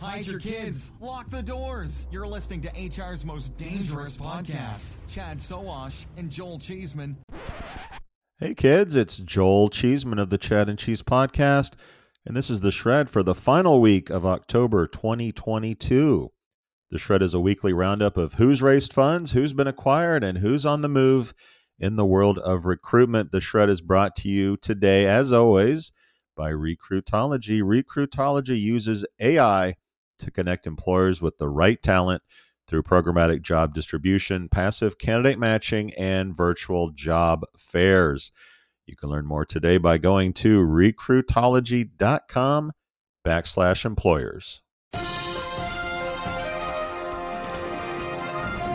Hide your kids. Lock the doors. You're listening to HR's most dangerous podcast. Chad Sowash and Joel Cheeseman. Hey kids, it's Joel Cheeseman of the Chad and Cheese Podcast, and this is the Shred for the final week of October 2022. The Shred is a weekly roundup of who's raised funds, who's been acquired, and who's on the move in the world of recruitment. The Shred is brought to you today, as always, by Recruitology. Recruitology uses AI to connect employers with the right talent through programmatic job distribution, passive candidate matching, and virtual job fairs. You can learn more today by going to recruitology.com backslash employers.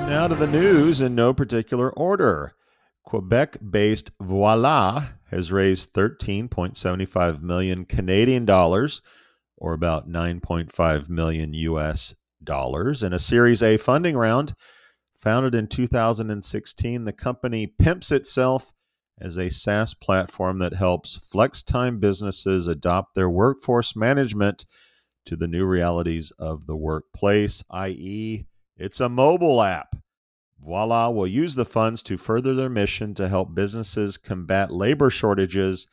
Now to the news in no particular order. Quebec based Voilà has raised 13.75 million Canadian dollars or about 9.5 million US dollars in a Series A funding round. Founded in 2016, the company pimps itself as a SaaS platform that helps flex time businesses adopt their workforce management to the new realities of the workplace, i.e., it's a mobile app. Voilà will use the funds to further their mission to help businesses combat labor shortages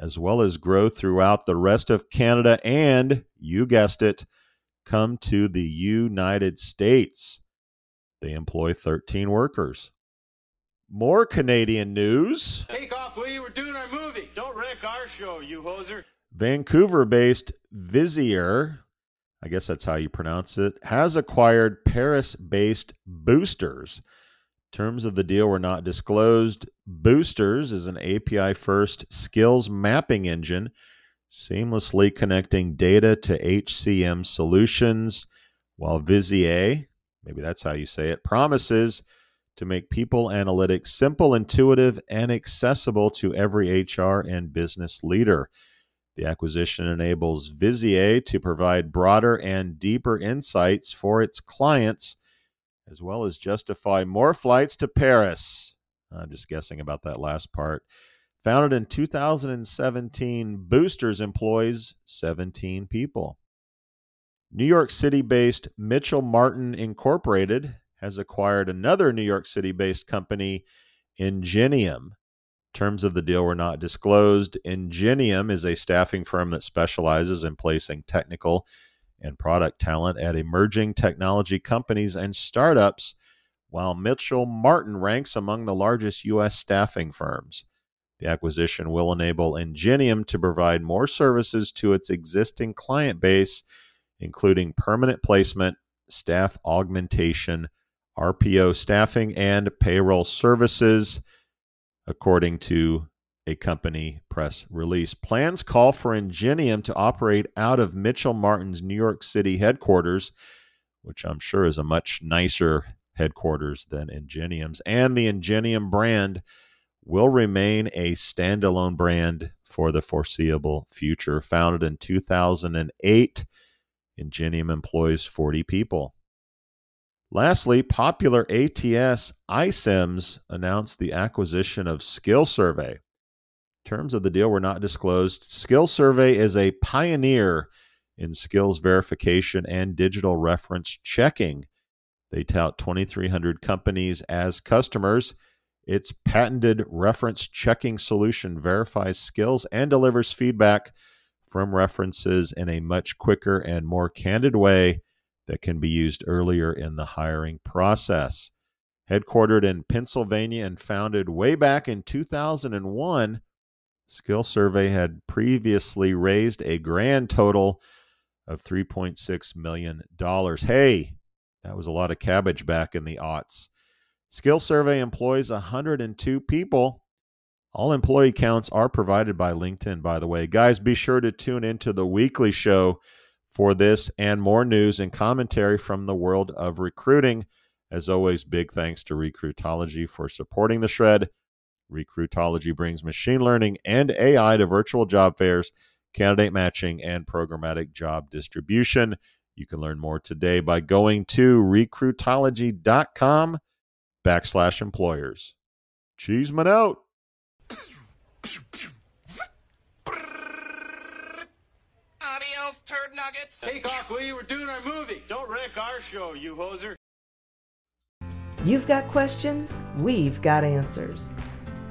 as well as grow throughout the rest of Canada and, you guessed it, come to the United States. They employ 13 workers. More Canadian news. Take off, will you? We're doing our movie. Don't wreck our show, you hoser. Vancouver based Visier, I guess that's how you pronounce it, has acquired Paris based Boostrs. Terms of the deal were not disclosed. Boostrs is an API first skills mapping engine, seamlessly connecting data to HCM solutions, while Visier, maybe that's how you say it, promises to make people analytics simple, intuitive, and accessible to every HR and business leader. The acquisition enables Visier to provide broader and deeper insights for its clients as well as justify more flights to Paris. I'm just guessing about that last part. Founded in 2017, Boostrs employs 17 people. New York City based Mitchell Martin Incorporated has acquired another New York City based company, Ingenium. Terms of the deal were not disclosed. Ingenium is a staffing firm that specializes in placing technical and product talent at emerging technology companies and startups, while Mitchell Martin ranks among the largest U.S. staffing firms. The acquisition will enable Ingenium to provide more services to its existing client base, including permanent placement, staff augmentation, RPO staffing, and payroll services, according to a company press release. Plans call for Ingenium to operate out of Mitchell Martin's New York City headquarters, which I'm sure is a much nicer headquarters than Ingenium's. And the Ingenium brand will remain a standalone brand for the foreseeable future. Founded in 2008, Ingenium employs 40 people. Lastly, popular ATS iCIMS announced the acquisition of SkillSurvey. Terms of the deal were not disclosed. SkillSurvey is a pioneer in skills verification and digital reference checking. They tout 2,300 companies as customers. Its patented reference checking solution verifies skills and delivers feedback from references in a much quicker and more candid way that can be used earlier in the hiring process. Headquartered in Pennsylvania and founded way back in 2001, SkillSurvey had previously raised a grand total of $3.6 million. Hey, that was a lot of cabbage back in the aughts. SkillSurvey employs 102 people. All employee counts are provided by LinkedIn, by the way. Guys, be sure to tune into the weekly show for this and more news and commentary from the world of recruiting. As always, big thanks to Recruitology for supporting the shred. Recruitology brings machine learning and AI to virtual job fairs, candidate matching, and programmatic job distribution. You can learn more today by going to recruitology.com backslash employers. Cheeseman out. Audio those turd nuggets? Take off, you? We're doing our movie. Don't wreck our show, you hoser. You've got questions, we've got answers.